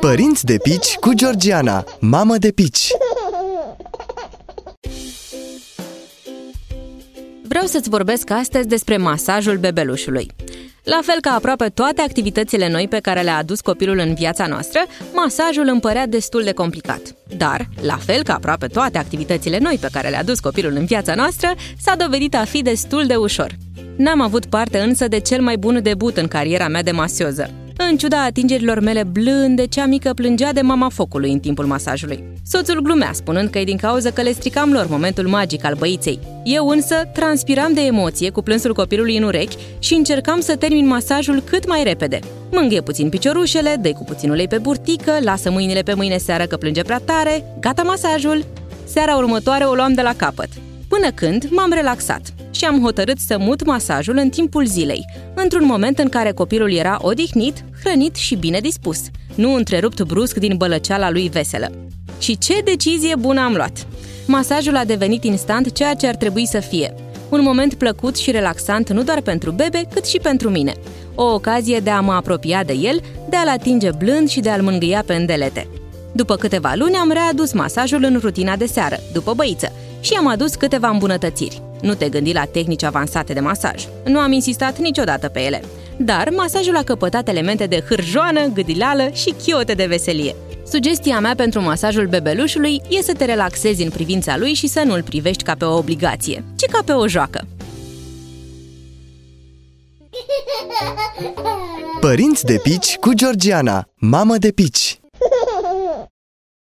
Părinți de pici cu Georgiana, mamă de pici Vreau să-ți vorbesc astăzi despre masajul bebelușului. La fel ca aproape toate activitățile noi pe care le-a adus copilul în viața noastră, masajul îmi părea destul de complicat. Dar, la fel ca aproape toate activitățile noi pe care le-a adus copilul în viața noastră, s-a dovedit a fi destul de ușor. N-am avut parte însă de cel mai bun debut în cariera mea de masioză. În ciuda atingerilor mele blânde, cea mică plângea de mama focului în timpul masajului. Soțul glumea, spunând că e din cauza că le stricam lor momentul magic al băiței. Eu însă transpiram de emoție cu plânsul copilului în urechi și încercam să termin masajul cât mai repede. Mângâie puțin piciorușele, dă cu puțin ulei pe burtică, lasă mâinile pe mâine seară că plânge prea tare, gata masajul! Seara următoare o luam de la capăt. Până când m-am relaxat și am hotărât să mut masajul în timpul zilei, într-un moment în care copilul era odihnit, hrănit și bine dispus, nu întrerupt brusc din bălăceala lui veselă. Și ce decizie bună am luat! Masajul a devenit instant ceea ce ar trebui să fie. Un moment plăcut și relaxant nu doar pentru bebe, cât și pentru mine. O ocazie de a mă apropia de el, de a-l atinge blând și de a-l mângâia pe îndelete. După câteva luni am readus masajul în rutina de seară, după băiță, și am adus câteva îmbunătățiri. Nu te gândi la tehnici avansate de masaj. Nu am insistat niciodată pe ele. Dar masajul a căpătat elemente de hârjoană, gâdilală și chiote de veselie. Sugestia mea pentru masajul bebelușului e să te relaxezi în privința lui și să nu-l privești ca pe o obligație, ci ca pe o joacă. Părinți de pici cu Georgiana, mamă de pici